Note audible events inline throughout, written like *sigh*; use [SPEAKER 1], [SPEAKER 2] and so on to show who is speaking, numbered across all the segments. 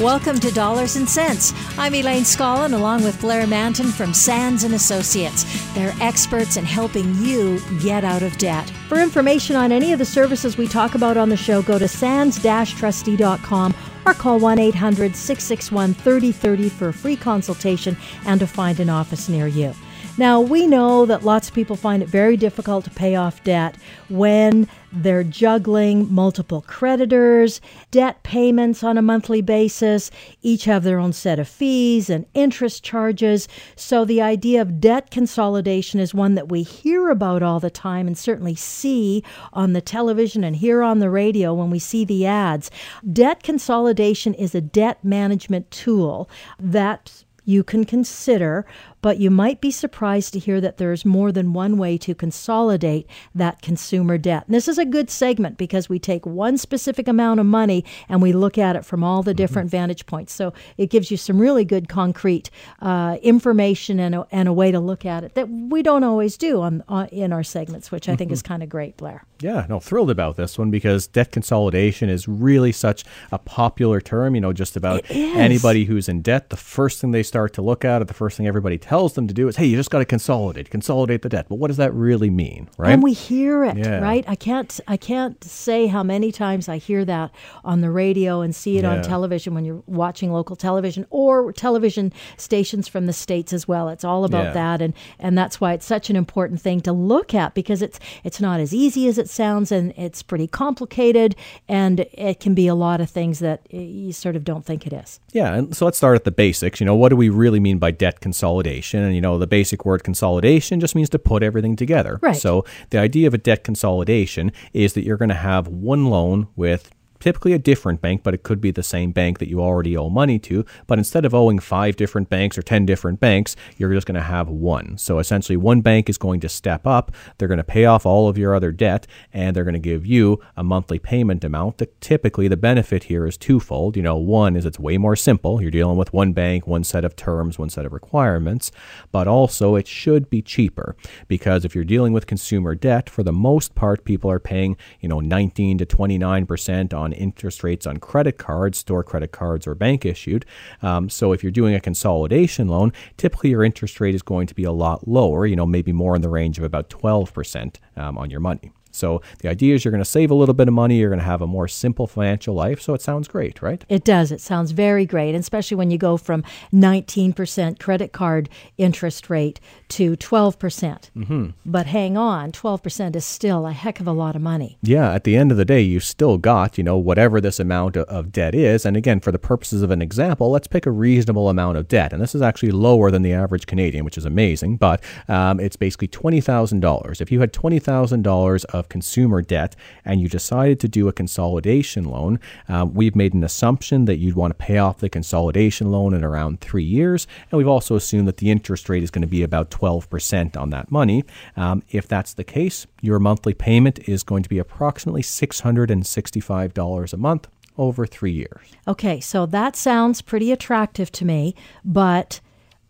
[SPEAKER 1] Welcome to Dollars and Cents. I'm Elaine Scollin along with Blair Mantin from Sands and Associates. They're experts in helping you get out of debt. For information on any of the services we talk about on the show, go to sands-trustee.com or call 1-800-661-3030 for a free consultation and to find an office near you. Now, we know that lots of people find it very difficult to pay off debt when they're juggling multiple creditors, debt payments on a monthly basis, each have their own set of fees and interest charges. So, the idea of debt consolidation is one that we hear about all the time and certainly see on the television and hear on the radio when we see the ads. Debt consolidation is a debt management tool that you can consider, but you might be surprised to hear that there's more than one way to consolidate that consumer debt. And this is a good segment because we take one specific amount of money and we look at it from all the different mm-hmm. vantage points. So it gives you some really good concrete uh, information and a, and a way to look at it that we don't always do on, on in our segments, which I think mm-hmm. is kind of great, Blair.
[SPEAKER 2] Yeah, no, thrilled about this one because debt consolidation is really such a popular term. You know, just about anybody who's in debt, the first thing they start to look at, or the first thing everybody tells them to do is, hey, you just got to consolidate, consolidate the debt. But what does that really mean, right?
[SPEAKER 1] And we hear it, yeah. right? I can't, I can't say how many times I hear that on the radio and see it yeah. on television when you're watching local television or television stations from the states as well. It's all about yeah. that, and and that's why it's such an important thing to look at because it's it's not as easy as it sounds, and it's pretty complicated, and it can be a lot of things that you sort of don't think it is.
[SPEAKER 2] Yeah, and so let's start at the basics. You know, what do we really mean by debt consolidation? And you know, the basic word consolidation just means to put everything together.
[SPEAKER 1] Right.
[SPEAKER 2] So the idea of a debt consolidation is that you're going to have one loan with typically a different bank, but it could be the same bank that you already owe money to. But instead of owing five different banks or 10 different banks, you're just going to have one. So essentially, one bank is going to step up. They're going to pay off all of your other debt, and they're going to give you a monthly payment amount. That typically, the benefit here is twofold. You know, one is it's way more simple. You're dealing with one bank, one set of terms, one set of requirements, but also it should be cheaper because if you're dealing with consumer debt, for the most part, people are paying, you know, 19 to 29% on interest rates on credit cards, store credit cards, or bank issued. Um, so if you're doing a consolidation loan, typically your interest rate is going to be a lot lower, you know, maybe more in the range of about 12% um, on your money. So the idea is you're going to save a little bit of money, you're going to have a more simple financial life. So it sounds great, right?
[SPEAKER 1] It does. It sounds very great, especially when you go from 19% credit card interest rate to 12%. percent mm hmm But hang on, 12% is still a heck of a lot of money.
[SPEAKER 2] Yeah, at the end of the day, you've still got, you know, whatever this amount of debt is. And again, for the purposes of an example, let's pick a reasonable amount of debt. And this is actually lower than the average Canadian, which is amazing, but um, it's basically $20,000. If you had $20,000 of of consumer debt and you decided to do a consolidation loan, uh, we've made an assumption that you'd want to pay off the consolidation loan in around three years. And we've also assumed that the interest rate is going to be about 12% on that money. Um, if that's the case, your monthly payment is going to be approximately $665 a month over three years.
[SPEAKER 1] Okay, so that sounds pretty attractive to me, but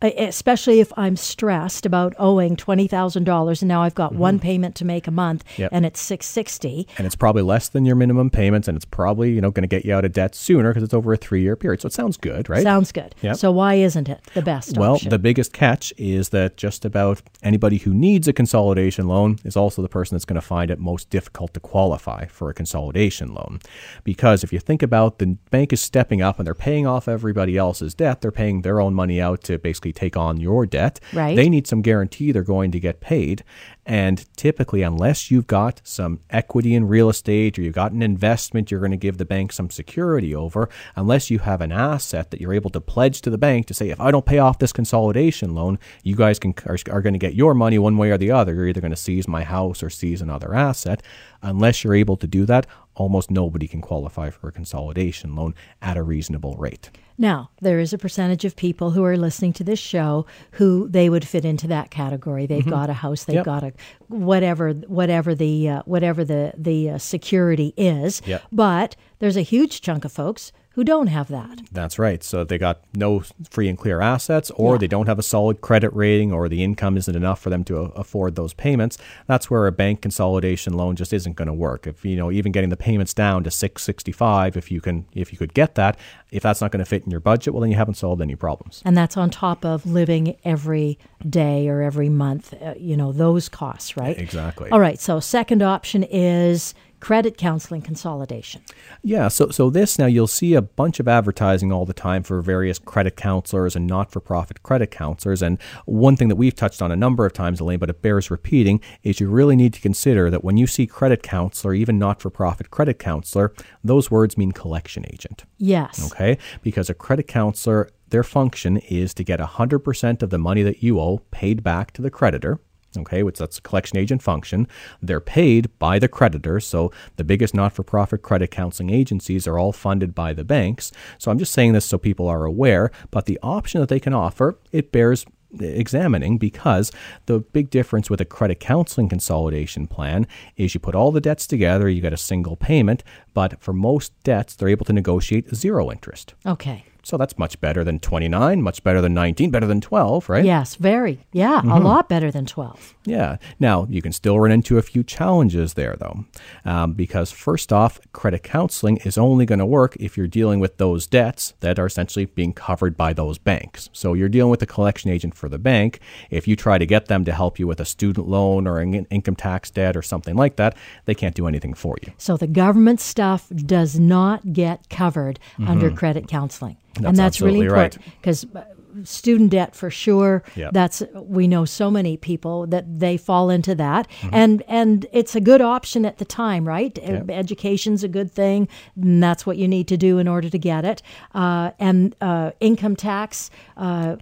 [SPEAKER 1] especially if I'm stressed about owing twenty thousand dollars, and now I've got mm-hmm. one payment to make a month, yep. and it's six sixty,
[SPEAKER 2] and it's probably less than your minimum payments, and it's probably you know going to get you out of debt sooner because it's over a three year period. So it sounds good, right?
[SPEAKER 1] Sounds good. Yep. So why isn't it the best? Option?
[SPEAKER 2] Well,
[SPEAKER 1] option?
[SPEAKER 2] the biggest catch is that just about anybody who needs a consolidation loan is also the person that's going to find it most difficult to qualify for a consolidation loan, because if you think about the bank is stepping up and they're paying off everybody else's debt, they're paying their own money out to basically take on your debt.
[SPEAKER 1] Right.
[SPEAKER 2] They need some guarantee they're going to get paid. And typically, unless you've got some equity in real estate or you've got an investment you're going to give the bank some security over, unless you have an asset that you're able to pledge to the bank to say, if I don't pay off this consolidation loan, you guys can, are, are going to get your money one way or the other. You're either going to seize my house or seize another asset. Unless you're able to do that, almost nobody can qualify for a consolidation loan at a reasonable rate.
[SPEAKER 1] Now, there is a percentage of people who are listening to this show who they would fit into that category. They've mm-hmm. got a house, they've yep. got a whatever whatever the uh, whatever the the uh, security is.
[SPEAKER 2] Yep.
[SPEAKER 1] But there's a huge chunk of folks who don't have that.
[SPEAKER 2] That's right. So they got no free and clear assets, or yeah. they don't have a solid credit rating, or the income isn't enough for them to afford those payments. That's where a bank consolidation loan just isn't going to work. If you know, even getting the payments down to six sixty five, if you can, if you could get that, if that's not going to fit in your budget, well, then you haven't solved any problems.
[SPEAKER 1] And that's on top of living every day or every month. Uh, you know those costs, right?
[SPEAKER 2] Exactly.
[SPEAKER 1] All right. So second option is credit counseling consolidation.
[SPEAKER 2] Yeah, so so this now you'll see a bunch of advertising all the time for various credit counselors and not-for-profit credit counselors and one thing that we've touched on a number of times Elaine but it bears repeating is you really need to consider that when you see credit counselor even not-for-profit credit counselor those words mean collection agent.
[SPEAKER 1] Yes.
[SPEAKER 2] Okay? Because a credit counselor their function is to get 100% of the money that you owe paid back to the creditor okay, which that's a collection agent function. They're paid by the creditor, so the biggest not-for-profit credit counseling agencies are all funded by the banks. So I'm just saying this so people are aware, but the option that they can offer, it bears examining because the big difference with a credit counseling consolidation plan is you put all the debts together, you get a single payment, but for most debts, they're able to negotiate zero interest.
[SPEAKER 1] Okay.
[SPEAKER 2] So that's much better than 29, much better than 19, better than 12, right?
[SPEAKER 1] Yes, very. Yeah, mm-hmm. a lot better than 12.
[SPEAKER 2] Yeah. Now, you can still run into a few challenges there, though, um, because first off, credit counseling is only going to work if you're dealing with those debts that are essentially being covered by those banks. So you're dealing with a collection agent for the bank. If you try to get them to help you with a student loan or an income tax debt or something like that, they can't do anything for you.
[SPEAKER 1] So the government stuff does not get covered mm-hmm. under credit counseling.
[SPEAKER 2] That's
[SPEAKER 1] and that's
[SPEAKER 2] really
[SPEAKER 1] important because
[SPEAKER 2] right.
[SPEAKER 1] Uh, student debt for sure. Yep. That's we know so many people that they fall into that, mm-hmm. and and it's a good option at the time, right? Yep. Education's a good thing, and that's what you need to do in order to get it. Uh, and uh, income tax. Uh,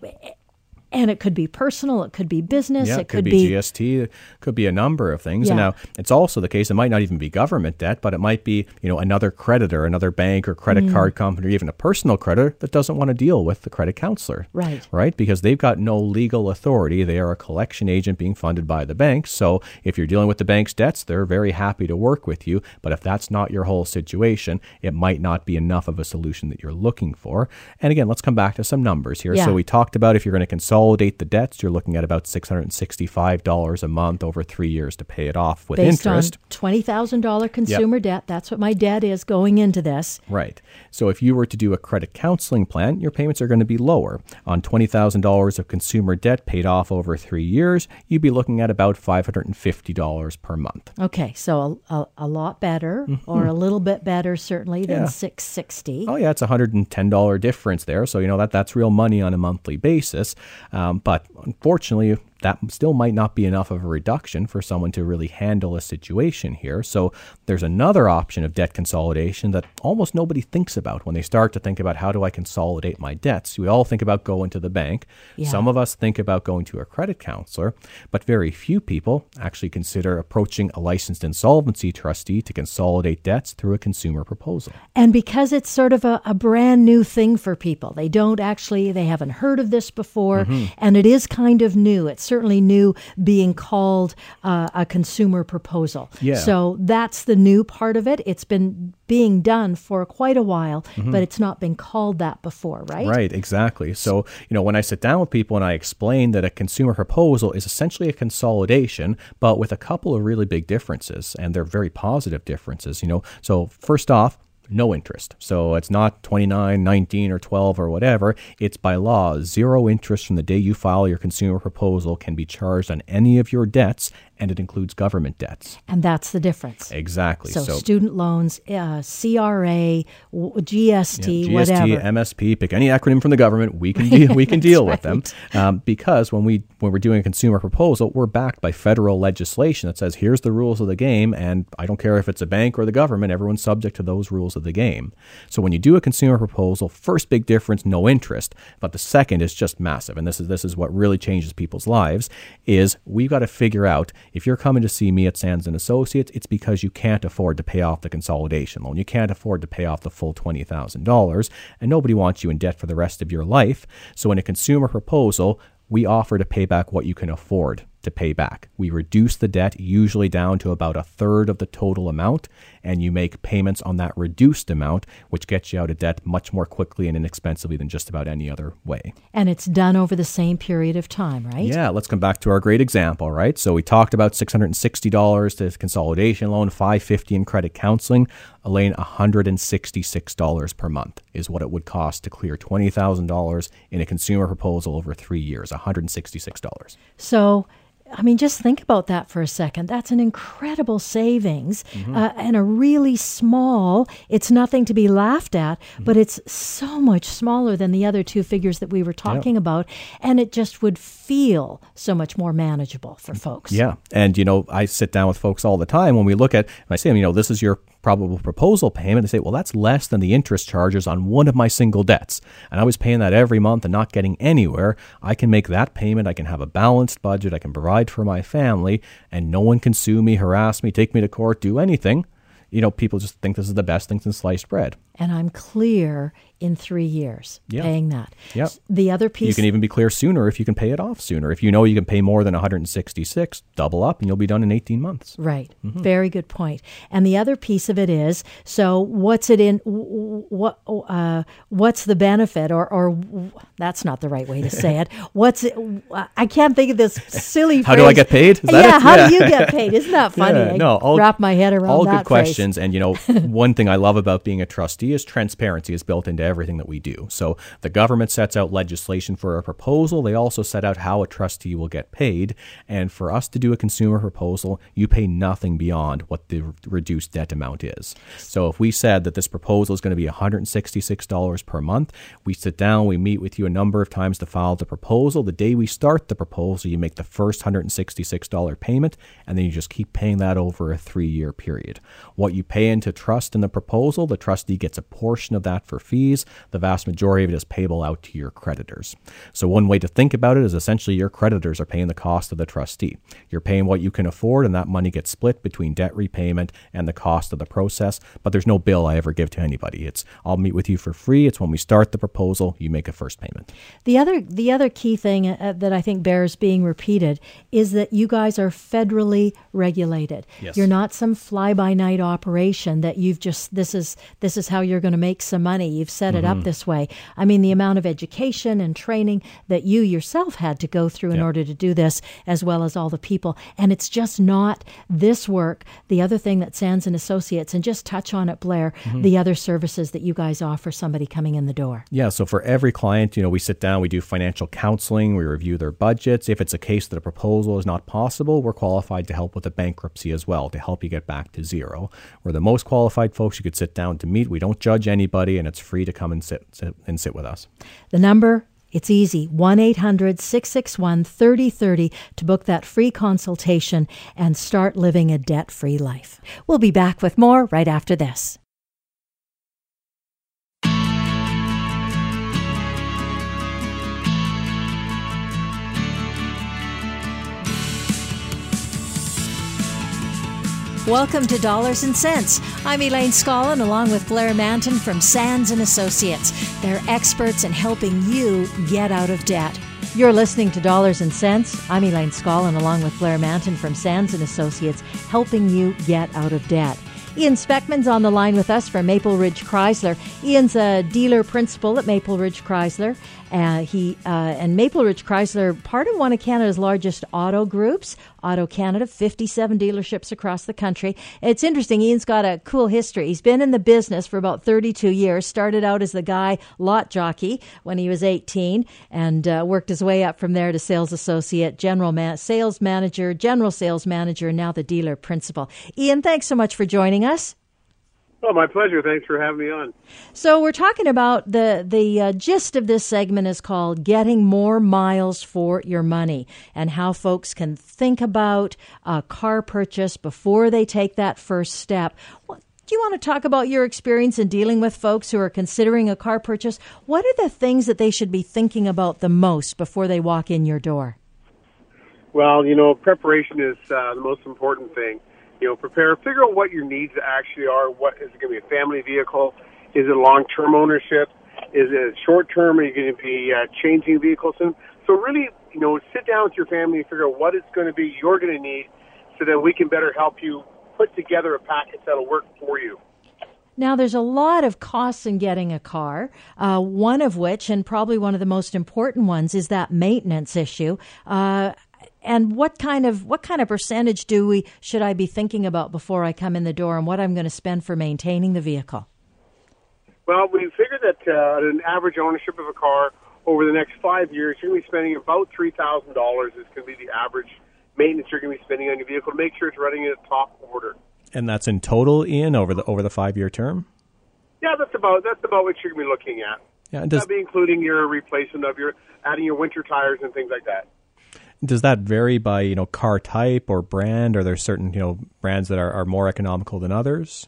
[SPEAKER 1] and it could be personal, it could be business,
[SPEAKER 2] yeah,
[SPEAKER 1] it,
[SPEAKER 2] it could, could, be, GST, it could be a number of things. Yeah. And now it's also the case; it might not even be government debt, but it might be you know another creditor, another bank or credit mm. card company, or even a personal creditor that doesn't want to deal with the credit counselor,
[SPEAKER 1] right?
[SPEAKER 2] Right, because they've got no legal authority; they are a collection agent being funded by the bank. So if you're dealing with the bank's debts, they're very happy to work with you. But if that's not your whole situation, it might not be enough of a solution that you're looking for. And again, let's come back to some numbers here.
[SPEAKER 1] Yeah.
[SPEAKER 2] So we talked about if you're going to consult consolidate the debts, you're looking at about $665 a month over three years to pay it off with
[SPEAKER 1] Based
[SPEAKER 2] interest.
[SPEAKER 1] On $20,000 consumer yep. debt. That's what my debt is going into this.
[SPEAKER 2] Right. So if you were to do a credit counseling plan, your payments are going to be lower. On $20,000 of consumer debt paid off over three years, you'd be looking at about $550 per month.
[SPEAKER 1] Okay. So a, a, a lot better mm-hmm. or a little bit better, certainly, than yeah. 660
[SPEAKER 2] Oh, yeah. It's a $110 difference there. So, you know, that that's real money on a monthly basis. Um, but unfortunately, that still might not be enough of a reduction for someone to really handle a situation here. So there's another option of debt consolidation that almost nobody thinks about when they start to think about how do I consolidate my debts. We all think about going to the bank. Yeah. Some of us think about going to a credit counselor, but very few people actually consider approaching a licensed insolvency trustee to consolidate debts through a consumer proposal.
[SPEAKER 1] And because it's sort of a, a brand new thing for people, they don't actually, they haven't heard of this before, mm-hmm. and it is kind of new. It's certainly new being called uh, a consumer proposal.
[SPEAKER 2] Yeah.
[SPEAKER 1] So that's the new part of it. It's been being done for quite a while, mm-hmm. but it's not been called that before, right?
[SPEAKER 2] Right, exactly. So, you know, when I sit down with people and I explain that a consumer proposal is essentially a consolidation, but with a couple of really big differences, and they're very positive differences, you know. So, first off, no interest. So it's not 29, 19, or 12 or whatever. It's by law, zero interest from the day you file your consumer proposal can be charged on any of your debts and it includes government debts.
[SPEAKER 1] And that's the difference.
[SPEAKER 2] Exactly.
[SPEAKER 1] So, so student loans, uh, CRA, GST,
[SPEAKER 2] yeah,
[SPEAKER 1] whatever.
[SPEAKER 2] GST, MSP, pick any acronym from the government. We can *laughs* deal, we can deal with them um, because when we when we're doing a consumer proposal, we're backed by federal legislation that says here's the rules of the game, and I don't care if it's a bank or the government, everyone's subject to those rules rules of the game. So when you do a consumer proposal, first big difference, no interest. But the second is just massive. And this is this is what really changes people's lives is we've got to figure out if you're coming to see me at Sands and Associates, it's because you can't afford to pay off the consolidation loan. You can't afford to pay off the full $20,000 and nobody wants you in debt for the rest of your life. So in a consumer proposal, we offer to pay back what you can afford to pay back. We reduce the debt usually down to about a third of the total amount, and you make payments on that reduced amount, which gets you out of debt much more quickly and inexpensively than just about any other way.
[SPEAKER 1] And it's done over the same period of time, right?
[SPEAKER 2] Yeah, let's come back to our great example, right? So we talked about $660 to consolidation loan, 550 in credit counseling. Elaine, $166 per month is what it would cost to clear $20,000 in a consumer proposal over three years, $166.
[SPEAKER 1] So I mean, just think about that for a second. That's an incredible savings mm-hmm. uh, and a really small, it's nothing to be laughed at, mm-hmm. but it's so much smaller than the other two figures that we were talking about. And it just would feel so much more manageable for folks.
[SPEAKER 2] Yeah. And, you know, I sit down with folks all the time when we look at, and I say, you know, this is your probable proposal payment, they say, well, that's less than the interest charges on one of my single debts. And I was paying that every month and not getting anywhere. I can make that payment. I can have a balanced budget. I can provide for my family, and no one can sue me, harass me, take me to court, do anything. You know, people just think this is the best thing since sliced bread.
[SPEAKER 1] And I'm clear in three years yep. paying that.
[SPEAKER 2] Yep.
[SPEAKER 1] The other piece
[SPEAKER 2] you can even be clear sooner if you can pay it off sooner. If you know you can pay more than 166, double up and you'll be done in 18 months.
[SPEAKER 1] Right. Mm-hmm. Very good point. And the other piece of it is so what's it in what uh, what's the benefit or or that's not the right way to say it. *laughs* What's it I can't think of this silly
[SPEAKER 2] How
[SPEAKER 1] phrase.
[SPEAKER 2] do I get paid?
[SPEAKER 1] yeah, how yeah. do you get paid? Isn't that *laughs* funny? Yeah, no, all, wrap my head around
[SPEAKER 2] all
[SPEAKER 1] good
[SPEAKER 2] good questions and you know *laughs* one thing I love about being a trustee is transparency is built into everything that we do. So the government sets out legislation for a proposal. They also set out how a trustee will get paid. And for us to do a consumer proposal, you pay nothing beyond what the reduced debt amount is. So if we said that this proposal is going to be $166 per month, we sit down, we meet with you a number of times to file the proposal. The day we start the proposal, you make the first $166 payment, and then you just keep paying that over a three year period. What you pay into trust in the proposal, the trustee gets a portion of that for fees. The vast majority of it is payable out to your creditors. So, one way to think about it is essentially your creditors are paying the cost of the trustee. You're paying what you can afford, and that money gets split between debt repayment and the cost of the process. But there's no bill I ever give to anybody. It's I'll meet with you for free. It's when we start the proposal, you make a first payment.
[SPEAKER 1] The other the other key thing uh, that I think bears being repeated is that you guys are federally regulated.
[SPEAKER 2] Yes.
[SPEAKER 1] You're not some fly by night operation that you've just this is this is how you're going to make some money. You've set it mm-hmm. up this way. I mean, the amount of education and training that you yourself had to go through in yep. order to do this, as well as all the people. And it's just not this work. The other thing that Sands and Associates, and just touch on it, Blair, mm-hmm. the other services that you guys offer somebody coming in the door.
[SPEAKER 2] Yeah. So for every client, you know, we sit down, we do financial counseling, we review their budgets. If it's a case that a proposal is not possible, we're qualified to help with a bankruptcy as well to help you get back to zero. We're the most qualified folks you could sit down to meet. We don't judge anybody, and it's free to come and sit, sit and sit with us.
[SPEAKER 1] The number it's easy 1 800 661 3030 to book that free consultation and start living a debt free life. We'll be back with more right after this. Welcome to Dollars and Cents. I'm Elaine Scollin along with Blair Mantin from Sands and Associates. They're experts in helping you get out of debt. You're listening to Dollars and Cents. I'm Elaine Scollin along with Blair Mantin from Sands and Associates, helping you get out of debt. Ian Speckman's on the line with us from Maple Ridge Chrysler. Ian's a dealer principal at Maple Ridge Chrysler. Uh, he uh, and Maple Ridge Chrysler, part of one of Canada's largest auto groups, AutoCanada, 57 dealerships across the country. It's interesting. Ian's got a cool history. He's been in the business for about 32 years. Started out as the guy lot jockey when he was 18, and uh, worked his way up from there to sales associate, general man- sales manager, general sales manager, and now the dealer principal. Ian, thanks so much for joining us.
[SPEAKER 3] Oh, my pleasure. Thanks for having me on.
[SPEAKER 1] So we're talking about the the uh, gist of this segment is called "Getting More Miles for Your Money" and how folks can think about a car purchase before they take that first step. do you want to talk about your experience in dealing with folks who are considering a car purchase? What are the things that they should be thinking about the most before they walk in your door?
[SPEAKER 3] Well, you know, preparation is uh, the most important thing. You know, prepare, figure out what your needs actually are. What is it going to be a family vehicle? Is it long term ownership? Is it short term? Are you going to be uh, changing vehicles soon? So really, you know, sit down with your family and figure out what it's going to be you're going to need, so that we can better help you put together a package that'll work for you.
[SPEAKER 1] Now, there's a lot of costs in getting a car. Uh, one of which, and probably one of the most important ones, is that maintenance issue. Uh, and what kind of what kind of percentage do we should I be thinking about before I come in the door, and what I'm going to spend for maintaining the vehicle?
[SPEAKER 3] Well, we figure that uh, an average ownership of a car over the next five years, you're going to be spending about three thousand dollars. Is going to be the average maintenance you're going to be spending on your vehicle to make sure it's running in top order.
[SPEAKER 2] And that's in total, in over the over the five year term.
[SPEAKER 3] Yeah, that's about that's about what you're going to be looking at.
[SPEAKER 2] Yeah,
[SPEAKER 3] does, that be including your replacement of your adding your winter tires and things like that.
[SPEAKER 2] Does that vary by you know car type or brand? Are there certain you know brands that are, are more economical than others?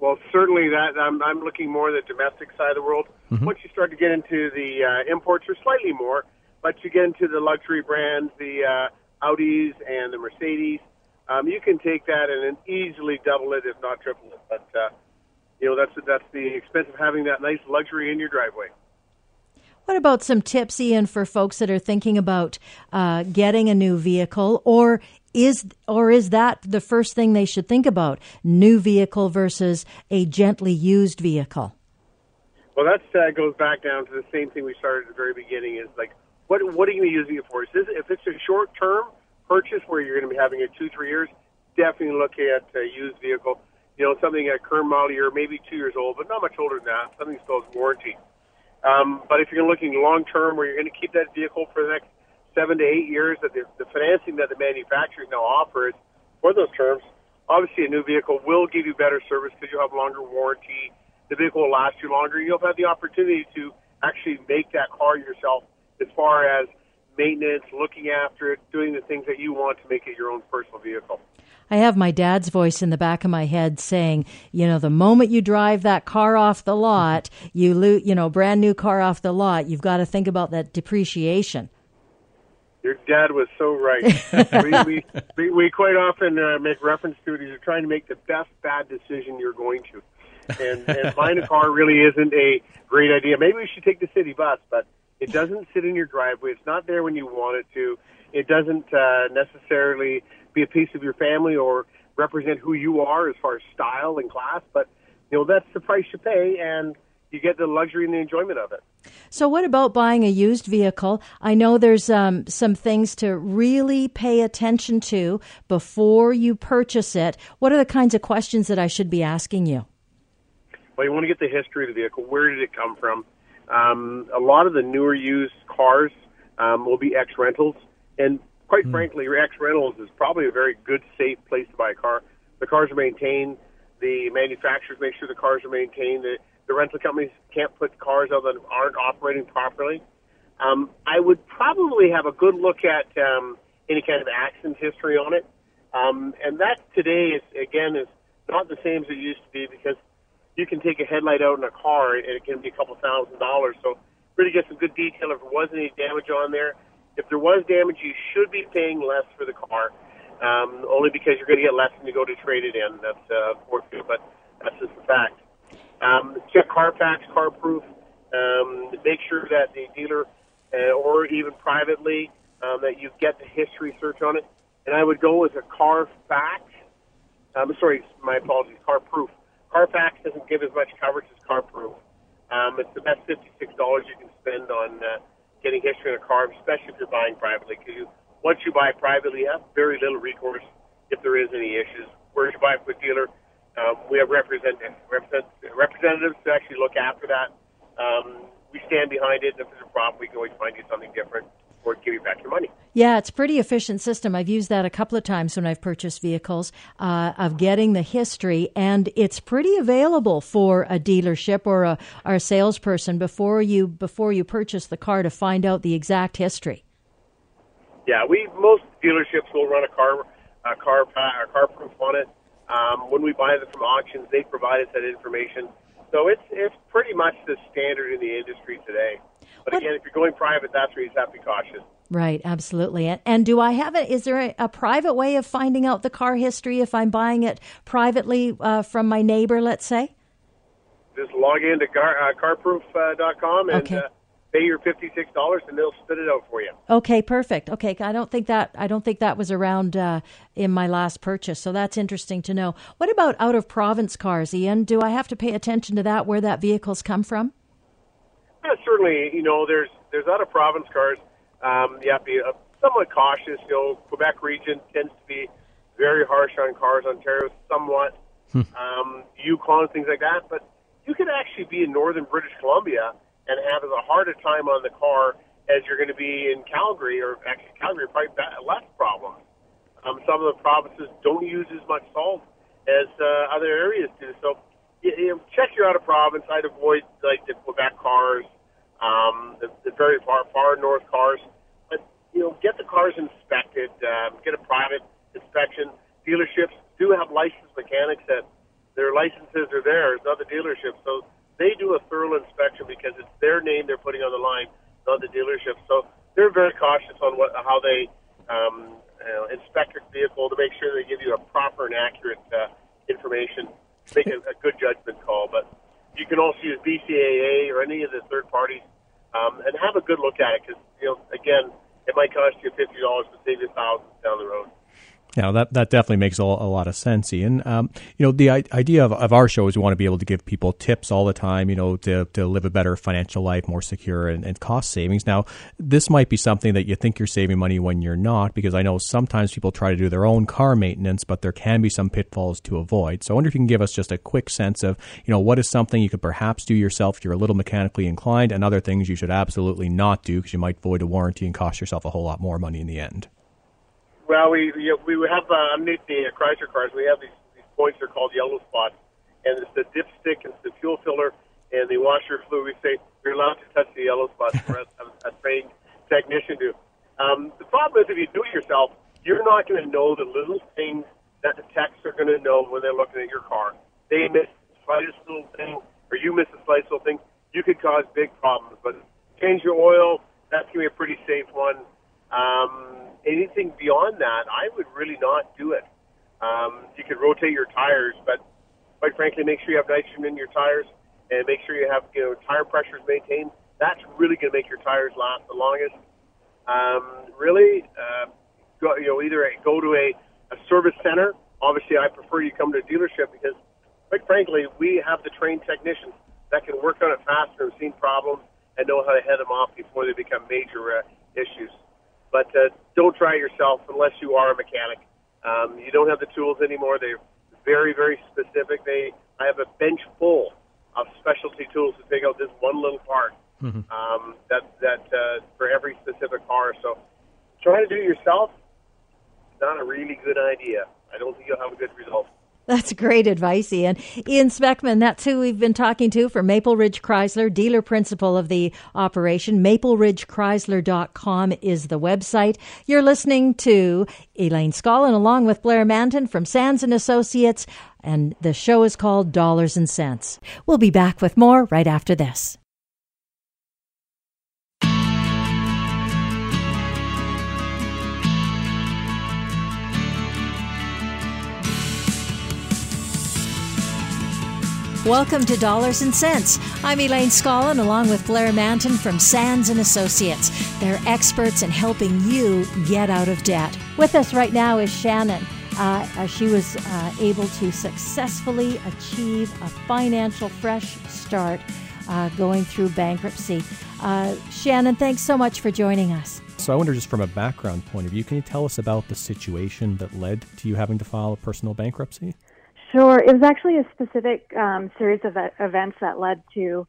[SPEAKER 3] Well, certainly that I'm, I'm looking more at the domestic side of the world. Mm-hmm. Once you start to get into the uh, imports, are slightly more, but you get into the luxury brands, the uh, Audis and the Mercedes. Um, you can take that and easily double it, if not triple it. But uh, you know that's that's the expense of having that nice luxury in your driveway.
[SPEAKER 1] What about some tips, Ian, for folks that are thinking about uh, getting a new vehicle, or is or is that the first thing they should think about? New vehicle versus a gently used vehicle.
[SPEAKER 3] Well, that uh, goes back down to the same thing we started at the very beginning. Is like, what what are you using it for? Is this, if it's a short term purchase where you're going to be having it two three years, definitely look at a used vehicle. You know, something at current model year, maybe two years old, but not much older than that. Something still has warranty. Um, but if you're looking long term, where you're going to keep that vehicle for the next seven to eight years, that the, the financing that the manufacturers now offers for those terms, obviously a new vehicle will give you better service because you'll have longer warranty. The vehicle will last you longer. You'll have the opportunity to actually make that car yourself as far as maintenance, looking after it, doing the things that you want to make it your own personal vehicle.
[SPEAKER 1] I have my dad's voice in the back of my head saying, you know, the moment you drive that car off the lot, *laughs* you loot, you know, brand new car off the lot, you've got to think about that depreciation.
[SPEAKER 3] Your dad was so right. *laughs* we, we, we, quite often uh, make reference to it. You're trying to make the best bad decision you're going to. And, and buying a car really isn't a great idea. Maybe we should take the city bus, but it doesn't sit in your driveway. It's not there when you want it to. It doesn't uh, necessarily be a piece of your family or represent who you are as far as style and class, but you know that's the price you pay, and you get the luxury and the enjoyment of it.
[SPEAKER 1] So, what about buying a used vehicle? I know there's um, some things to really pay attention to before you purchase it. What are the kinds of questions that I should be asking you?
[SPEAKER 3] Well, you want to get the history of the vehicle. Where did it come from? Um, a lot of the newer used cars um, will be ex rentals, and quite mm. frankly, Rex Rentals is probably a very good, safe place to buy a car. The cars are maintained. The manufacturers make sure the cars are maintained. The, the rental companies can't put cars out that aren't operating properly. Um, I would probably have a good look at um, any kind of accident history on it. Um, and that today is again is not the same as it used to be because you can take a headlight out in a car and it can be a couple thousand dollars. So really get some good detail if there was any damage on there. If there was damage, you should be paying less for the car, um, only because you're going to get less when you go to trade it in. That's uh, but that's just the fact. Um, check Carfax, CarProof. Um, make sure that the dealer, uh, or even privately, um, that you get the history search on it. And I would go with a Carfax. I'm um, sorry, my apologies. CarProof. Carfax doesn't give as much coverage as CarProof. Um, it's the best fifty-six dollars you can spend on uh, getting history in a car, especially if you're buying privately, because you, once you buy privately, you have very little recourse if there is any issues. Whereas you buy from a dealer, um, we have represent, represent, representatives to actually look after that. Um, we stand behind it, and if there's a problem, we can always find you something different or give you back your money.
[SPEAKER 1] Yeah, it's a pretty efficient system. I've used that a couple of times when I've purchased vehicles uh, of getting the history, and it's pretty available for a dealership or a, or a salesperson before you before you purchase the car to find out the exact history.
[SPEAKER 3] Yeah, we most dealerships will run a car a car a CarProof on it. Um, when we buy them from auctions, they provide us that information. So it's it's pretty much the standard in the industry today. But again, if you're going private, that's where you have to be cautious.
[SPEAKER 1] Right, absolutely. And, and do I have it? Is there a, a private way of finding out the car history if I'm buying it privately uh, from my neighbor, let's say?
[SPEAKER 3] Just log into car, uh, carproof.com and
[SPEAKER 1] Okay.
[SPEAKER 3] uh, pay your fifty-six dollars, and they'll spit it out for you.
[SPEAKER 1] Okay, perfect. Okay, I don't think that I don't think that was around uh, in my last purchase, so that's interesting to know. What about out of province cars, Ian? Do I have to pay attention to that where that vehicle's come from?
[SPEAKER 3] Yeah, certainly. You know, there's there's out of province cars. Um, you have to be uh, somewhat cautious. You know, Quebec region tends to be very harsh on cars. Ontario somewhat. um, Yukon things like that. But you could actually be in northern British Columbia and have as hard a time on the car as you're going to be in Calgary, or actually Calgary probably ba- less problems. Um, some of the provinces don't use as much salt as uh, other areas do. So you, you check your out of province. I'd avoid like the Quebec cars, um, the, the very far far north cars. But you know, get the cars inspected. Um, get a private inspection. Dealerships do have licensed mechanics that their licenses are theirs, not the dealership. So they do a thorough inspection because it's their name they're putting on the line, not the dealership. So they're very cautious on what how they um, you know, inspect your vehicle to make sure they give you a proper and accurate uh, information, make a, a good judgment call. But you can also use BCAA or any of the third parties um, and have a good look at it because you know again it might cost you fifty dollars to save you thousands down the road.
[SPEAKER 2] Yeah, that that definitely makes a, a lot of sense, Ian. Um, you know, the I- idea of, of our show is we want to be able to give people tips all the time, you know, to, to live a better financial life, more secure, and, and cost savings. Now, this might be something that you think you're saving money when you're not, because I know sometimes people try to do their own car maintenance, but there can be some pitfalls to avoid. So I wonder if you can give us just a quick sense of, you know, what is something you could perhaps do yourself if you're a little mechanically inclined, and other things you should absolutely not do because you might void a warranty and cost yourself a whole lot more money in the end.
[SPEAKER 3] Well, we we we have uh, underneath the uh, Chrysler cars. We have these, these points. They're called yellow spots, and it's the dipstick, it's the fuel filler, and the washer fluid. We say you're allowed to touch the yellow spots for a, a trained technician to. Um, the problem is if you do it yourself, you're not going to know the little things that the techs are going to know when they're looking at your car. They miss the slightest little thing, or you miss the slightest little thing. You could cause big problems. But change your oil. That's going to be a pretty safe one. Um, anything beyond that, I would really not do it. Um, you could rotate your tires, but quite frankly, make sure you have nitrogen in your tires and make sure you have you know tire pressures maintained. That's really going to make your tires last the longest. Um, really, uh, go, you know, either go to a, a service center. Obviously, I prefer you come to a dealership because, quite frankly, we have the trained technicians that can work on it faster and seen problems and know how to head them off before they become major uh, issues. But uh, don't try yourself unless you are a mechanic. Um, you don't have the tools anymore. They're very, very specific. They, I have a bench full of specialty tools to take out this one little part. Um, that that uh, for every specific car. So trying to do it yourself, not a really good idea. I don't think you'll have a good result.
[SPEAKER 1] That's great advice, Ian. Ian Speckman, that's who we've been talking to for Maple Ridge Chrysler, dealer principal of the operation. MapleRidgeChrysler.com is the website. You're listening to Elaine Scollin along with Blair Mantin from Sands and Associates, and the show is called Dollars and Cents. We'll be back with more right after this. Welcome to Dollars and Cents. I'm Elaine Scollin along with Blair Mantin from Sands and Associates. They're experts in helping you get out of debt. With us right now is Shannon. Uh, she was uh, able to successfully achieve a financial fresh start uh, going through bankruptcy. Uh, Shannon, thanks so much for joining us.
[SPEAKER 2] So I wonder, just from a background point of view, can you tell us about the situation that led to you having to file a personal bankruptcy?
[SPEAKER 4] Sure. It was actually a specific um, series of events that led to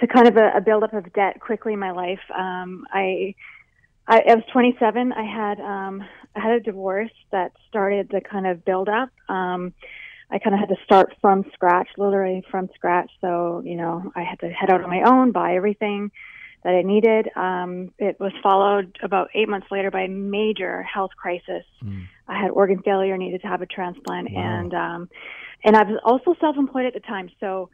[SPEAKER 4] to kind of a, a buildup of debt quickly in my life. Um, I, I I was 27. I had um, I had a divorce that started the kind of build up. Um, I kind of had to start from scratch, literally from scratch. So you know, I had to head out on my own, buy everything that I needed. Um, it was followed about eight months later by a major health crisis. Mm. I had organ failure, needed to have a transplant, wow. and um, and I was also self-employed at the time. So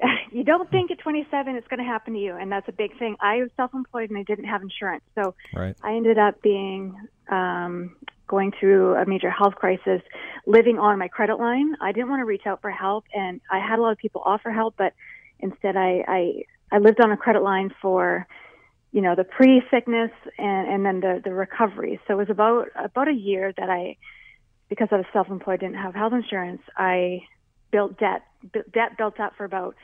[SPEAKER 4] *laughs* you don't think at 27 it's going to happen to you, and that's a big thing. I was self-employed and I didn't have insurance, so
[SPEAKER 2] right.
[SPEAKER 4] I ended up being um, going through a major health crisis, living on my credit line. I didn't want to reach out for help, and I had a lot of people offer help, but instead I I, I lived on a credit line for you know the pre-sickness and and then the the recovery. So it was about about a year that I because I was self-employed didn't have health insurance. I built debt debt built up for about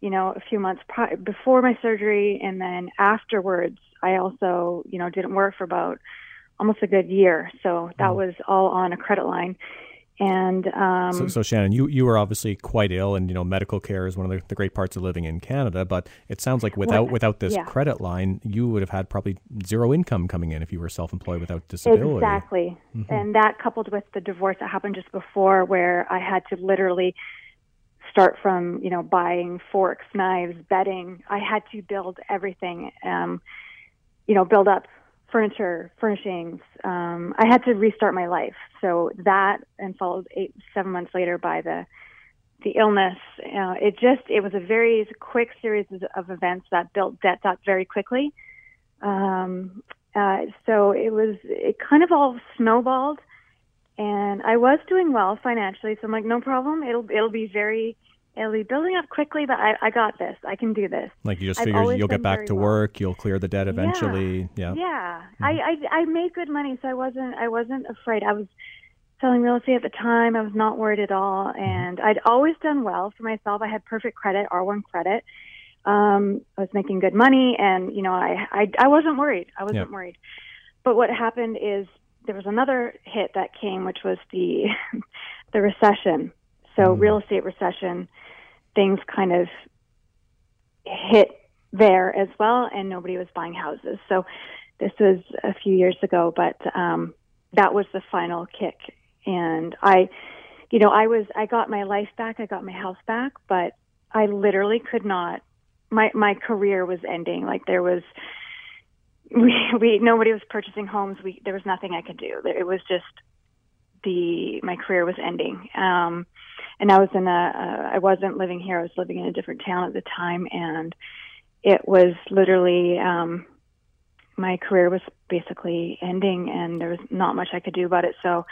[SPEAKER 4] you know a few months prior, before my surgery and then afterwards I also you know didn't work for about almost a good year. So that mm. was all on a credit line. And um,
[SPEAKER 2] so, so, Shannon, you, you were obviously quite ill, and you know medical care is one of the, the great parts of living in Canada. But it sounds like without well, without this
[SPEAKER 4] yeah.
[SPEAKER 2] credit line, you would have had probably zero income coming in if you were self employed without disability.
[SPEAKER 4] Exactly, mm-hmm. and that coupled with the divorce that happened just before, where I had to literally start from you know buying forks, knives, bedding. I had to build everything. Um, you know, build up furniture, furnishings. Um, I had to restart my life. So that and followed eight, seven months later by the the illness. Uh, it just it was a very quick series of events that built debt up very quickly. Um, uh, so it was it kind of all snowballed, and I was doing well financially. So I'm like, no problem. It'll it'll be very it'll be building up quickly, but I, I got this. I can do this.
[SPEAKER 2] Like you just figure you'll get back to well. work, you'll clear the debt eventually.
[SPEAKER 4] Yeah, yeah. yeah. Mm-hmm. I, I I made good money, so I wasn't I wasn't afraid. I was selling real estate at the time. I was not worried at all, mm-hmm. and I'd always done well for myself. I had perfect credit, R1 credit. Um, I was making good money, and you know, I I, I wasn't worried. I wasn't worried. But what happened is there was another hit that came, which was the *laughs* the recession. So mm. real estate recession things kind of hit there as well, and nobody was buying houses. So this was a few years ago, but um, that was the final kick. And I, you know, I was I got my life back, I got my house back, but I literally could not. My my career was ending. Like there was. *laughs* We, we nobody was purchasing homes. We there was nothing I could do. It was just the my career was ending. Um, and I was in a, I wasn't living here. I was living in a different town at the time, and it was literally um, my career was basically ending, and there was not much I could do about it. So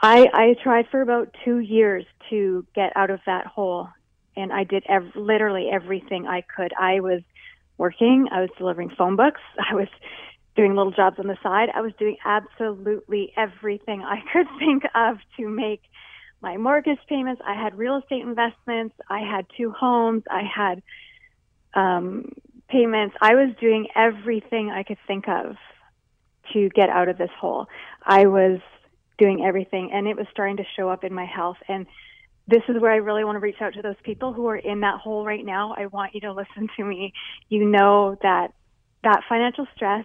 [SPEAKER 4] I I tried for about two years to get out of that hole, and I did ev- literally everything I could. I was working. I was delivering phone books. *laughs* I was doing little jobs on the side. I was doing absolutely everything I *laughs* could think of to make my mortgage payments. I had real estate investments. I had two homes. I had um, payments. I was doing everything I could think of to get out of this hole. I was doing everything, and it was starting to show up in my health. And this is where I really want to reach out to those people who are in that hole right now. I want you to listen to me. You know that that financial stress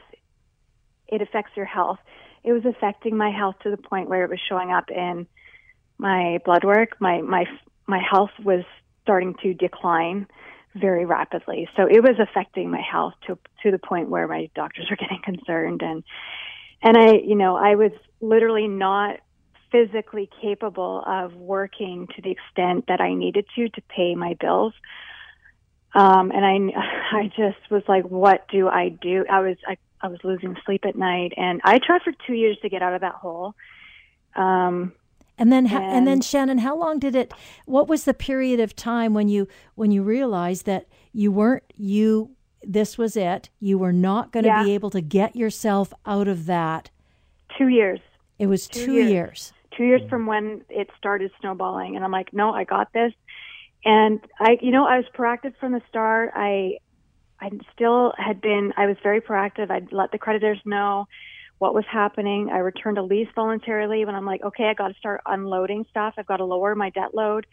[SPEAKER 4] it affects your health. It was affecting my health to the point where it was showing up in my blood work, my my my health was starting to decline very rapidly. So it was affecting my health to to the point where my doctors were *laughs* getting concerned and and I, you know, I was literally not physically capable of working to the extent that I needed to to pay my bills. Um, and I, *laughs* I just was like, what do I do? I was, I, I was losing sleep at night, and I tried for two years to get out of that hole. Um,
[SPEAKER 1] and then, and, and then Shannon, how long did it? What was the period of time when you when you realized that you weren't you? This was it. You were not going to yeah. be able to get yourself out of that.
[SPEAKER 4] Two years.
[SPEAKER 1] It was two, two years. years.
[SPEAKER 4] Two years from when it started snowballing, and I'm like, no, I got this. And I, you know, I was proactive from the start. I, I still had been. I was very proactive. I'd let the creditors know what was happening. I returned a lease voluntarily when I'm like, okay, I got to start unloading stuff. I've got to lower my debt load.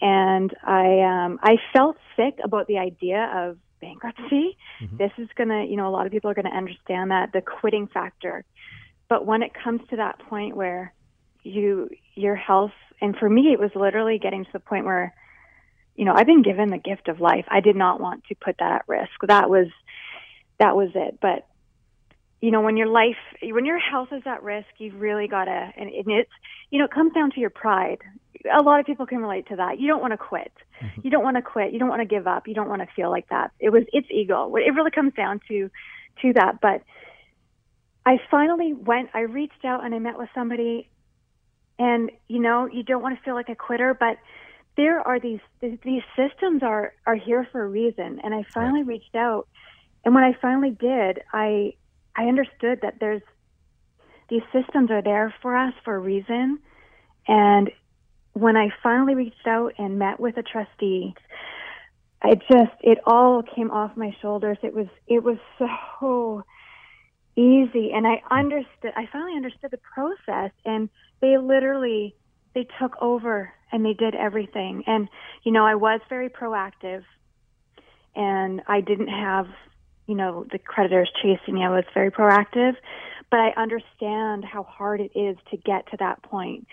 [SPEAKER 4] And I, um, I felt sick about the idea of bankruptcy. Mm-hmm. This is going to, you know, a lot of people are going to understand that the quitting factor. But when it comes to that point where you, your health, and for me, it was literally getting to the point where, you know, I've been given the gift of life. I did not want to put that at risk. That was, that was it. But you know, when your life, when your health is at risk, you've really got to, and it's, you know, it comes down to your pride. A lot of people can relate to that. You don't want to quit. Mm-hmm. You don't want to quit. You don't want to give up. You don't want to feel like that. It was, it's ego. It really comes down to, to that. But I finally went, I reached out and I met with somebody and, you know, you don't want to feel like a quitter, but there are these, these systems are, are here for a reason. And I finally right. reached out. And when I finally did, I, I understood that there's these systems are there for us for a reason. And when I finally reached out and met with a trustee, I just it all came off my shoulders. It was it was so easy and I understood I finally understood the process and they literally they took over and they did everything. And you know, I was very proactive and I didn't have you know, the creditors chasing me. I was very proactive, but I understand how hard it is to get to that point.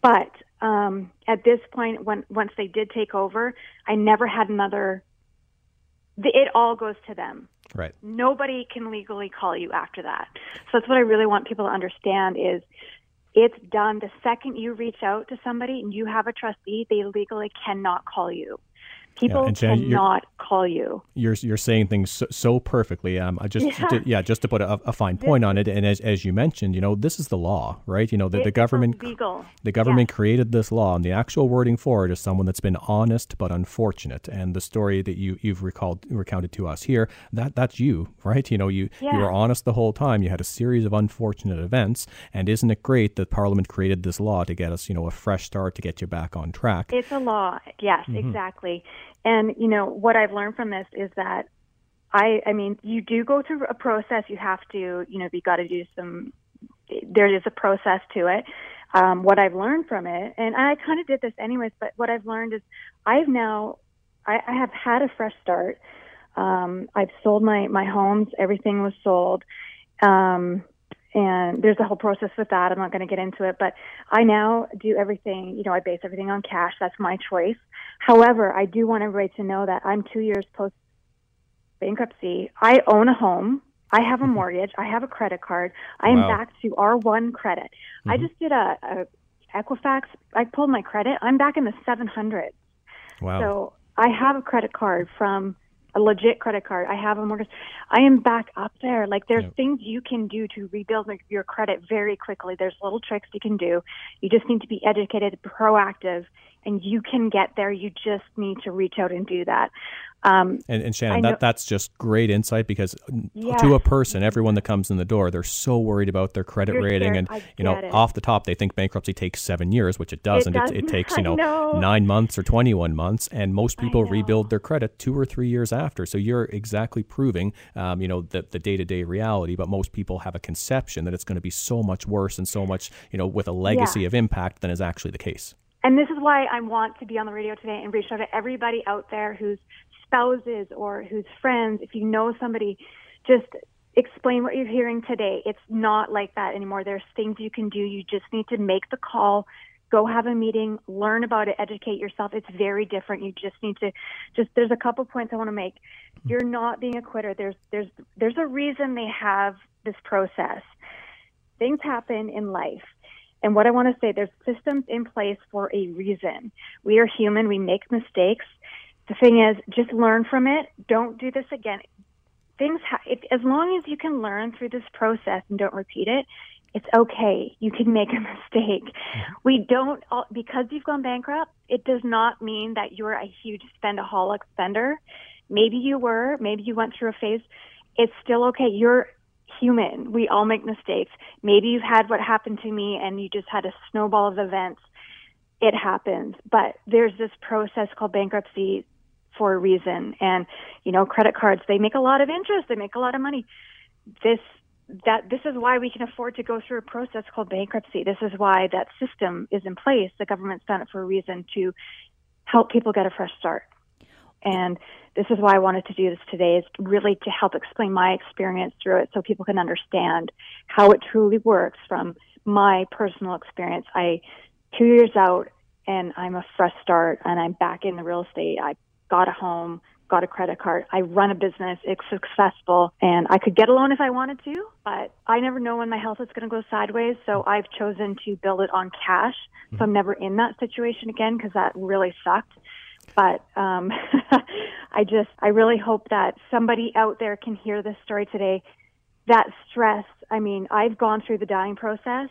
[SPEAKER 4] But um, at this point, when once they did take over, I never had another. It all goes to them.
[SPEAKER 2] Right.
[SPEAKER 4] Nobody can legally call you after that. So that's what I really want people to understand is it's done the second you reach out to somebody and you have a trustee, they legally cannot call you. People yeah, Jen, cannot call you.
[SPEAKER 2] You're you're saying things so, so perfectly. Um, I just yeah. To, yeah, just to put a, a fine point on it, and as, as you mentioned, you know, this is the law, right? You know, the, the government
[SPEAKER 4] legal.
[SPEAKER 2] the government created this law, and the actual wording for it is someone that's been honest but unfortunate. And the story that you you've recalled recounted to us here, that that's you, right? You know, you yeah. you were honest the whole time. You had a series of unfortunate events, and isn't it great that Parliament created this law to get us, you know, a fresh start to get you back on track?
[SPEAKER 4] It's a law, yes, mm-hmm. exactly. And you know what I've learned from this is that I I mean you do go through a process. You have to you know you got to do some. There is a process to it. Um, what I've learned from it, and I kind of did this anyways, but what I've learned is I've now I, I have had a fresh start. Um, I've sold my my homes. Everything was sold. Um, and there's a whole process with that. I'm not going to get into it, but I now do everything, you know, I base everything on cash. That's my choice. However, I do want everybody to know that I'm two years post bankruptcy. I own a home. I have a mm-hmm. mortgage. I have a credit card. I am wow. back to R1 credit. Mm-hmm. I just did a, a Equifax. I pulled my credit. I'm back in the 700s.
[SPEAKER 2] Wow.
[SPEAKER 4] So I have a credit card from a legit credit card. I have a mortgage. I am back up there. Like there's yep. things you can do to rebuild your credit very quickly. There's little tricks you can do. You just need to be educated, proactive, and you can get there. You just need to reach out and do that.
[SPEAKER 2] Um, and, and, Shannon, that, that's just great insight because yes. to a person, everyone that comes in the door, they're so worried about their credit
[SPEAKER 4] You're
[SPEAKER 2] rating,
[SPEAKER 4] scared.
[SPEAKER 2] and you know,
[SPEAKER 4] it.
[SPEAKER 2] off the top, they think bankruptcy takes seven years, which it doesn't.
[SPEAKER 4] It, does
[SPEAKER 2] it, it takes *laughs* you know, know, nine months or twenty-one months, and most people rebuild their credit two or three years after. So you're exactly proving, um, you know, the the day-to-day reality. But most people have a conception that it's going to be so much worse and so much, you know, with a legacy yeah. of impact than is actually the case.
[SPEAKER 4] And this is why I want to be on the radio today and reach out to everybody out there whose spouses or whose friends, if you know somebody, just explain what you're hearing today. It's not like that anymore. There's things you can do. You just need to make the call, go have a meeting, learn about it, educate yourself. It's very different. You just need to just there's a couple points I want to make. You're not being a quitter. There's there's there's a reason they have this process. Things happen in life. And what I want to say, there's systems in place for a reason. We are human. We make mistakes. The thing is, just learn from it. Don't do this again. Things, ha- if, as long as you can learn through this process and don't repeat it, it's okay. You can make a *laughs* mistake. We don't, because you've gone bankrupt, it does not mean that you're a huge spendaholic spender. Maybe you were, maybe you went through a phase. It's still okay. You're human. We all make mistakes. Maybe you've had what happened to me and you just had a snowball of events. It happens. But there's this process called bankruptcy for a reason. And, you know, credit cards, they make a lot of interest, they make a lot of money. This that this is why we can afford to go through a process called bankruptcy. This is why that system is in place. The government's done it for a reason to help people get a fresh start. And this is why I wanted to do this today is really to help explain my experience through it so people can understand how it truly works from my personal experience. I two years out and I'm a fresh start and I'm back in the real estate. I got a home, got a credit card. I run a business. It's successful and I could get a loan if I wanted to, but I never know when my health is going to go sideways. So I've chosen to build it on cash. So mm-hmm. I'm never in that situation again because that really sucked. But um, *laughs* I just, I really hope that somebody out there can hear this story today. That stress, I mean, I've gone through the dying process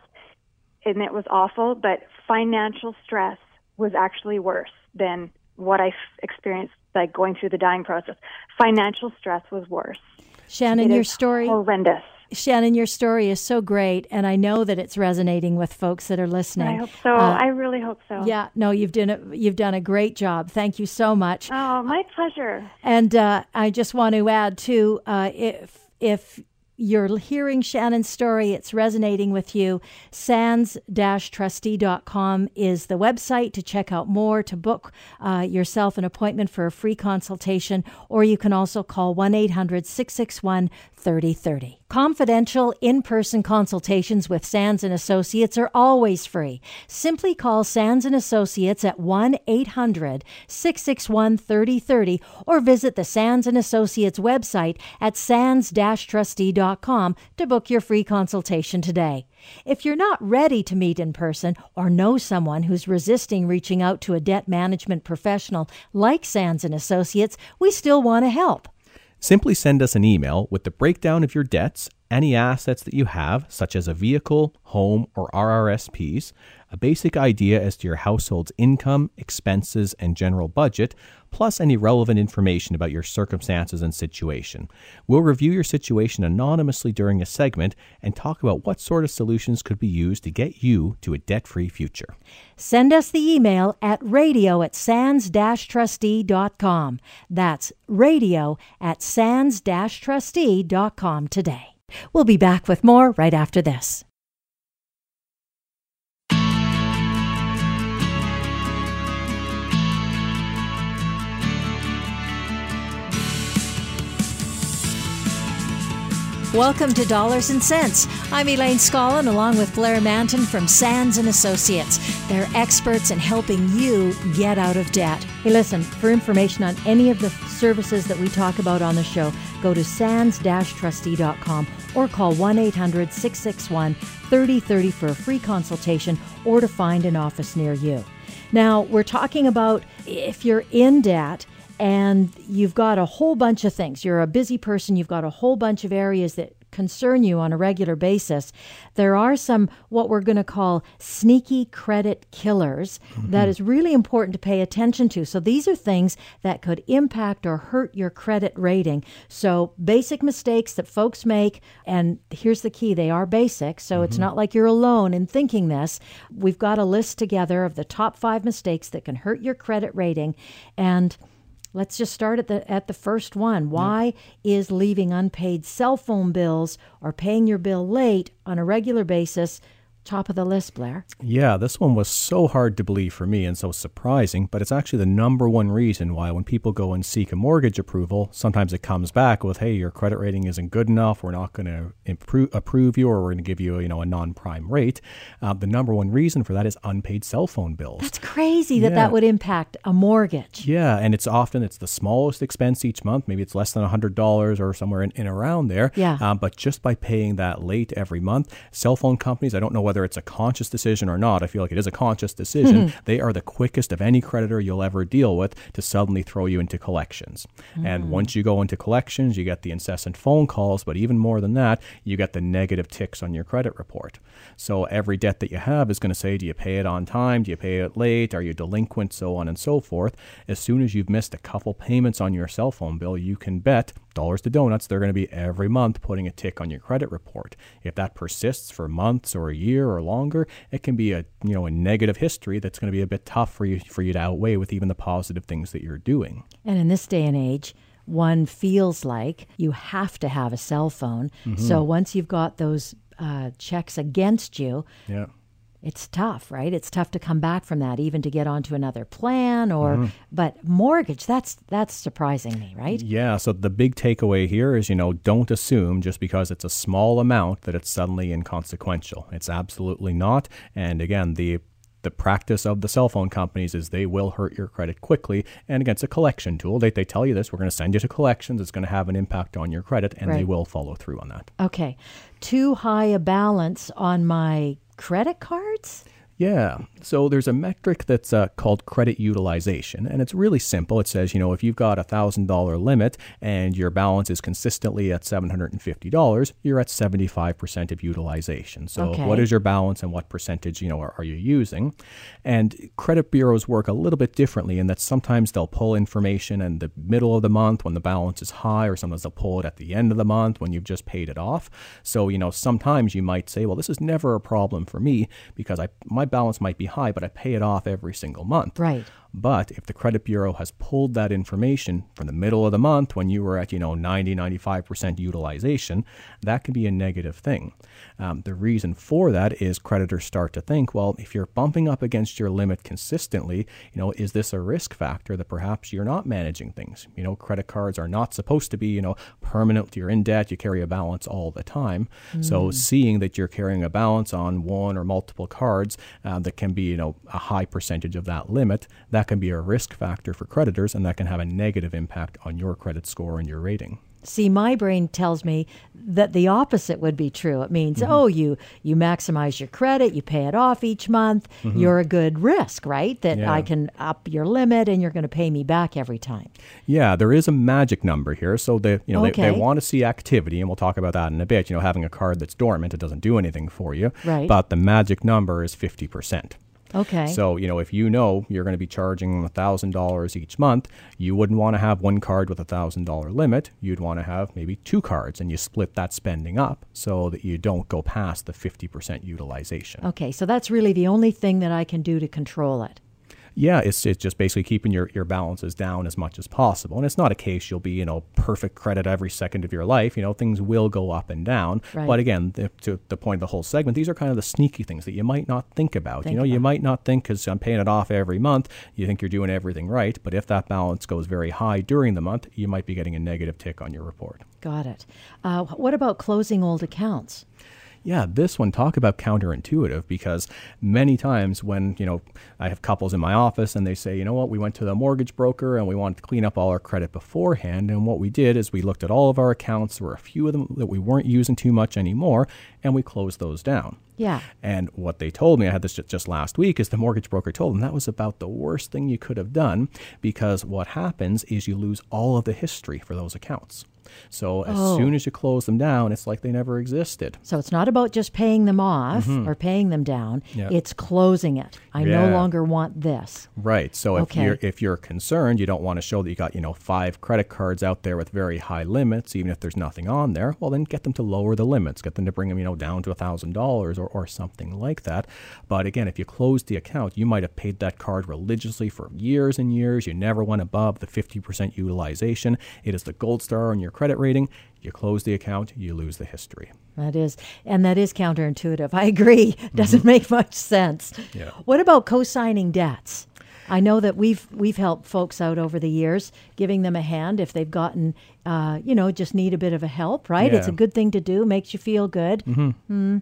[SPEAKER 4] and it was awful, but financial stress was actually worse than what I experienced like going through the dying process. Financial stress was worse.
[SPEAKER 1] Shannon, your story
[SPEAKER 4] horrendous.
[SPEAKER 1] Shannon, your story is so great, and I know that it's resonating with folks that are listening.
[SPEAKER 4] I hope so.
[SPEAKER 1] Uh,
[SPEAKER 4] I really hope so.
[SPEAKER 1] yeah, no, you've done a, you've done a great job. Thank you so much.
[SPEAKER 4] Oh, my pleasure.
[SPEAKER 1] And uh, I just want to add too, uh, if if you're hearing Shannon's story, it's resonating with you. Sands-trustee.com is the website to check out more, to book uh, yourself an appointment for a free consultation, or you can also call 1-800-661-3030. Confidential in-person consultations with Sands and Associates are always free. Simply call Sands and Associates at 1-800-661-3030 or visit the Sands and Associates website at sands-trustee.com to book your free consultation today. If you're not ready to meet in person or know someone who's resisting reaching out to a debt management professional like Sands and Associates, we still want to help.
[SPEAKER 2] Simply send us an email with the breakdown of your debts, any assets that you have, such as a vehicle, home, or RRSPs, a basic idea as to your household's income, expenses, and general budget, plus any relevant information about your circumstances and situation. We'll review your situation anonymously during a segment and talk about what sort of solutions could be used to get you to a debt free future.
[SPEAKER 1] Send us the email at radio at sands-trustee.com. That's radio at sands-trustee.com today. We'll be back with more right after this. Welcome to Dollars and Cents. I'm Elaine Scollin along with Blair Mantin from Sands and Associates. They're experts in helping you get out of debt. Hey, listen, for information on any of the services that we talk about on the show, go to sands-trustee.com or call 1-800-661-3030 for a free consultation or to find an office near you. Now, we're talking about if you're in debt and you've got a whole bunch of things. You're a busy person, you've got a whole bunch of areas that concern you on a regular basis. There are some what we're going to call sneaky credit killers that mm-hmm. is really important to pay attention to. So these are things that could impact or hurt your credit rating. So basic mistakes that folks make and here's the key, they are basic. So it's mm-hmm. not like you're alone in thinking this. We've got a list together of the top 5 mistakes that can hurt your credit rating and Let's just start at the at the first one. Why is leaving unpaid cell phone bills or paying your bill late on a regular basis top of the list, Blair?
[SPEAKER 2] Yeah, this one was so hard to believe for me and so surprising, but it's actually the number one reason why when people go and seek a mortgage approval, sometimes it comes back with, "Hey, your credit rating isn't good enough. We're not going to improve, approve you, or we're going to give you, you know, a non-prime rate." Uh, the number one reason for that is unpaid cell phone bills.
[SPEAKER 1] That's crazy that
[SPEAKER 2] Yeah.
[SPEAKER 1] that would impact a mortgage.
[SPEAKER 2] Yeah, and it's often it's the smallest expense each month. Maybe it's less than hundred dollars or somewhere in, in around there.
[SPEAKER 1] Yeah.
[SPEAKER 2] Um, but just by paying that late every month, cell phone companies, I don't know whether it's a conscious decision or not. I feel like it is a conscious decision. Mm-hmm. They are the quickest of any creditor you'll ever deal with to suddenly throw you into collections. And mm. once you go into collections, you get the incessant phone calls. But even more than that, you get the negative ticks on your credit report. So every debt that you have is going to say, do you pay it on time? Do you pay it late? Are you delinquent? So on and so forth. As soon as you've missed a couple payments on your cell phone bill, you can bet dollars to donuts they're going to be every month putting a tick on your credit report. If that persists for months or a year or longer, it can be a you know a negative history that's going to be a bit tough for you for you to outweigh with even the positive things that you're doing.
[SPEAKER 1] And in this day and age, one feels like you have to have a cell phone. So once you've got those uh, checks against you,
[SPEAKER 2] Yeah.
[SPEAKER 1] It's tough, right? It's tough to come back from that, even to get onto another plan or. Mm-hmm. But mortgage, that's that's surprising me, right?
[SPEAKER 2] Yeah, so the big takeaway here is, you know, don't assume just because it's a small amount that it's suddenly inconsequential. It's absolutely not. And again, the the practice of the cell phone companies is they will hurt your credit quickly. And again, it's a collection tool. They, they tell you this we're going to send you to collections. It's going to have an impact on your credit, and right. they will follow through on that.
[SPEAKER 1] Okay. Too high a balance on my credit cards?
[SPEAKER 2] Yeah. So there's a metric that's uh, called credit utilization, and it's really simple. It says, you know, if you've got a $1,000 limit and your balance is consistently at $750, you're at 75% of utilization. So okay. what is your balance and what percentage, you know, are, are you using? And credit bureaus work a little bit differently in that sometimes they'll pull information in the middle of the month when the balance is high, or sometimes they'll pull it at the end of the month when you've just paid it off. So, you know, sometimes you might say, well, this is never a problem for me because I my balance might be high, but I pay it off every single month.
[SPEAKER 1] Right.
[SPEAKER 2] But if the credit bureau has pulled that information from the middle of the month when you were at, you know, 90, 95% utilization, that can be a negative thing. Um, the reason for that is creditors start to think, well, if you're bumping up against your limit consistently, you know, is this a risk factor that perhaps you're not managing things? You know, credit cards are not supposed to be, you know, permanent. You're in debt, you carry a balance all the time. Mm. So seeing that you're carrying a balance on one or multiple cards uh, that can be, you know, a high percentage of that limit, that can be a risk factor for creditors and that can have a negative impact on your credit score and your rating.
[SPEAKER 1] See, my brain tells me that the opposite would be true. It means, mm-hmm. oh, you you maximize your credit, you pay it off each month. Mm-hmm. You're a good risk, right? That yeah. I can up your limit and you're going to pay me back every time.
[SPEAKER 2] Yeah, there is a magic number here. So they, you know, okay. they, they want to see activity, and we'll talk about that in a bit. You know, having a card that's dormant, it doesn't do anything for you.
[SPEAKER 1] Right.
[SPEAKER 2] But the magic number is fifty percent.
[SPEAKER 1] Okay.
[SPEAKER 2] So, you know, if you know you're going to be charging $1,000 each month, you wouldn't want to have one card with a $1,000 limit. You'd want to have maybe two cards and you split that spending up so that you don't go past the 50% utilization.
[SPEAKER 1] Okay, so that's really the only thing that I can do to control it.
[SPEAKER 2] Yeah, it's, it's just basically keeping your, your balances down as much as possible. And it's not a case you'll be, you know, perfect credit every second of your life. You know, things will go up and down. Right. But again, the, to the point of the whole segment, these are kind of the sneaky things that you might not think about. Think you know, about. you might not think because I'm paying it off every month, you think you're doing everything right. But if that balance goes very high during the month, you might be getting a negative tick on your report.
[SPEAKER 1] Got it. Uh, what about closing old accounts?
[SPEAKER 2] Yeah, this one talk about counterintuitive because many times when, you know, I have couples in my office and they say, you know what, we went to the mortgage broker and we wanted to clean up all our credit beforehand. And what we did is we looked at all of our accounts. There were a few of them that we weren't using too much anymore and we closed those down.
[SPEAKER 1] Yeah.
[SPEAKER 2] And what they told me, I had this just last week, is the mortgage broker told them that was about the worst thing you could have done because what happens is you lose all of the history for those accounts. So as oh. soon as you close them down, it's like they never existed.
[SPEAKER 1] So it's not about just paying them off mm-hmm. or paying them down. Yeah. It's closing it. I yeah. no longer want this.
[SPEAKER 2] Right. So okay. if you're if you're concerned, you don't want to show that you got, you know, five credit cards out there with very high limits, even if there's nothing on there, well then get them to lower the limits. Get them to bring them, you know, down to a thousand dollars or or something like that. But again, if you close the account, you might have paid that card religiously for years and years. You never went above the 50% utilization. It is the gold star on your credit rating. You close the account, you lose the history.
[SPEAKER 1] That is, and that is counterintuitive. I agree. *laughs* Doesn't mm-hmm. make much sense.
[SPEAKER 2] Yeah.
[SPEAKER 1] What about co-signing debts? I know that we've we've helped folks out over the years, giving them a hand if they've gotten, uh, you know, just need a bit of a help. Right? Yeah. It's a good thing to do. Makes you feel good.
[SPEAKER 2] Mm-hmm.
[SPEAKER 1] Mm.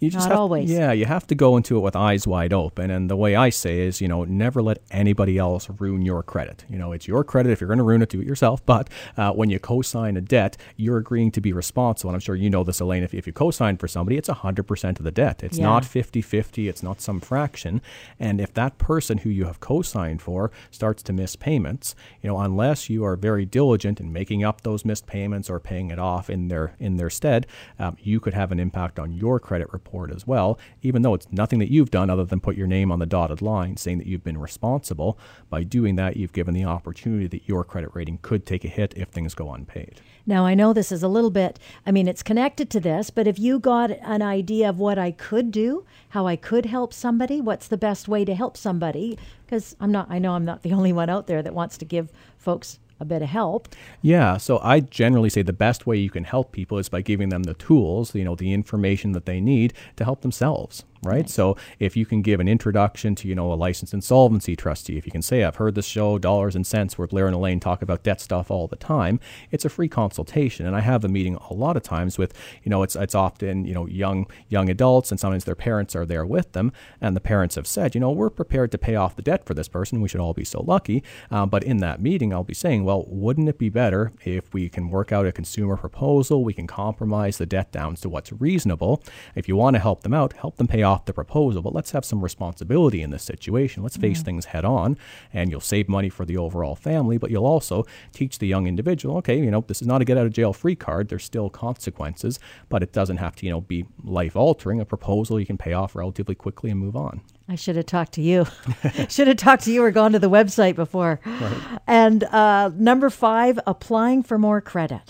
[SPEAKER 2] You just
[SPEAKER 1] Not
[SPEAKER 2] have,
[SPEAKER 1] always.
[SPEAKER 2] Yeah, you have to go into it with eyes wide open. And the way I say is, you know, never let anybody else ruin your credit. You know, it's your credit. If you're going to ruin it, do it yourself. *laughs* But uh, when you co-sign a debt, you're agreeing to be responsible. And I'm sure you know this, Elaine. If, if you co-sign for somebody, it's 100% of the debt. It's yeah. not 50-50. It's not some fraction. And if that person who you have co-signed for starts to miss payments, you know, unless you are very diligent in making up those missed payments or paying it off in their in their stead, um, you could have an impact on your credit report as well, even though it's nothing that you've done other than put your name on the dotted line saying that you've been responsible. By doing that, you've given the opportunity that your credit rating could take a hit if things go unpaid.
[SPEAKER 1] Now, I know this is a little bit, I mean, it's connected to this, but if you got an idea of what I could do, how I could help somebody, what's the best way to help somebody? Because I'm not, I know I'm not the *laughs* only one out there that wants to give folks a bit of help.
[SPEAKER 2] Yeah, so I generally say the best way you can help people is by giving them the tools, you know, the information that they need to help themselves right? right? So if you can give an introduction to, you know, a licensed insolvency trustee, if you can say, I've heard this show, Dollars and Cents, where Blair and Elaine talk about debt stuff all the time, it's a free consultation. And I have a meeting a lot of times with, you know, it's it's often, you know, young young adults and sometimes their parents are there with them. And the parents have said, you know, we're prepared to pay off the debt for this person. We should all be so lucky. Um, but in that meeting, I'll be saying, well, wouldn't it be better if we can work out a consumer proposal? We can compromise the debt down to what's reasonable. If you want to help them out, help them pay off the proposal. But let's have some responsibility in this situation. Let's face mm. things head on, and you'll save money for the overall family, but you'll also teach the young individual, okay, you know, this is not a get out of jail free card. There's still consequences, but it doesn't have to, you know, be life altering. A proposal you can pay off relatively quickly and move on.
[SPEAKER 1] I should have talked to you. *laughs* should have talked to you or gone to the website before. Right. And uh, number five, applying for more credit.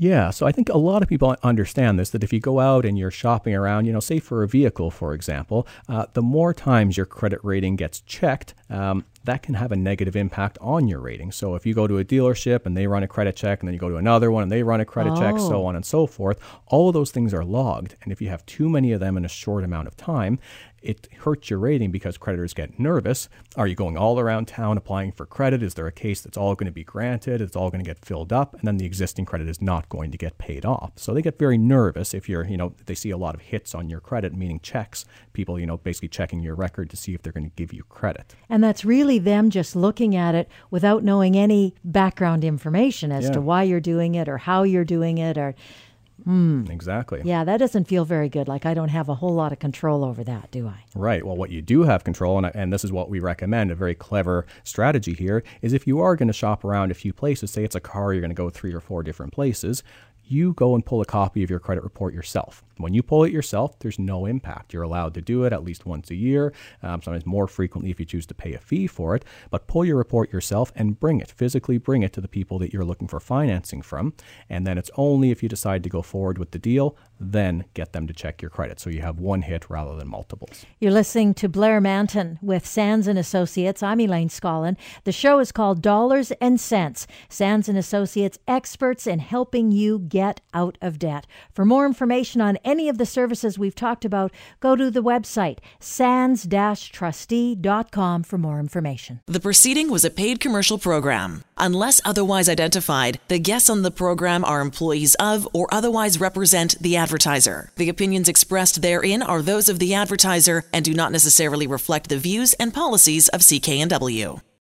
[SPEAKER 2] Yeah, so I think a lot of people understand this that if you go out and you're shopping around, you know, say for a vehicle, for example, uh, the more times your credit rating gets checked, um, that can have a negative impact on your rating. So if you go to a dealership and they run a credit check, and then you go to another one and they run a credit oh. check, so oh. on and so forth, all of those things are logged. And if you have too many of them in a short amount of time, it hurts your rating because creditors get nervous. Are you going all around town applying for credit? Is there a case that's all going to be granted? It's all going to get filled up, and then the existing credit is not going to get paid off. So they get very nervous if you're, you know, they see a lot of hits on your credit, meaning checks. People, you know, basically checking your record to see if they're going to give you credit.
[SPEAKER 1] And that's really them just looking at it without knowing any background information as yeah. to why you're doing it or how you're doing it or
[SPEAKER 2] Mm. Exactly.
[SPEAKER 1] Yeah, that doesn't feel very good. Like I don't have a whole lot of control over that, do I?
[SPEAKER 2] Right. Well, what you do have control, and, and this is what we recommend, a very clever strategy here, is if you are going to shop around a few places, say it's a car, you're going to go three or four different places, you go and pull a copy of your credit report yourself. When you pull it yourself, there's no impact. You're allowed to do it at least once a year, um, sometimes more frequently if you choose to pay a fee for it. But pull your report yourself and bring it, physically bring it to the people that you're looking for financing from. And then it's only if you decide to go forward with the deal, then get them to check your credit. So you have one hit rather than multiples.
[SPEAKER 1] You're listening to Blair Mantin with Sands and Associates. I'm Elaine Scollin. The show is called Dollars and Cents. Sands and Associates experts in helping you get get out of debt. For more information on any of the services we've talked about, go to the website sands-trustee.com for more information.
[SPEAKER 5] The proceeding was a paid commercial program. Unless otherwise identified, the guests on the program are employees of or otherwise represent the advertiser. The opinions expressed therein are those of the advertiser and do not necessarily reflect the views and policies of CKNW.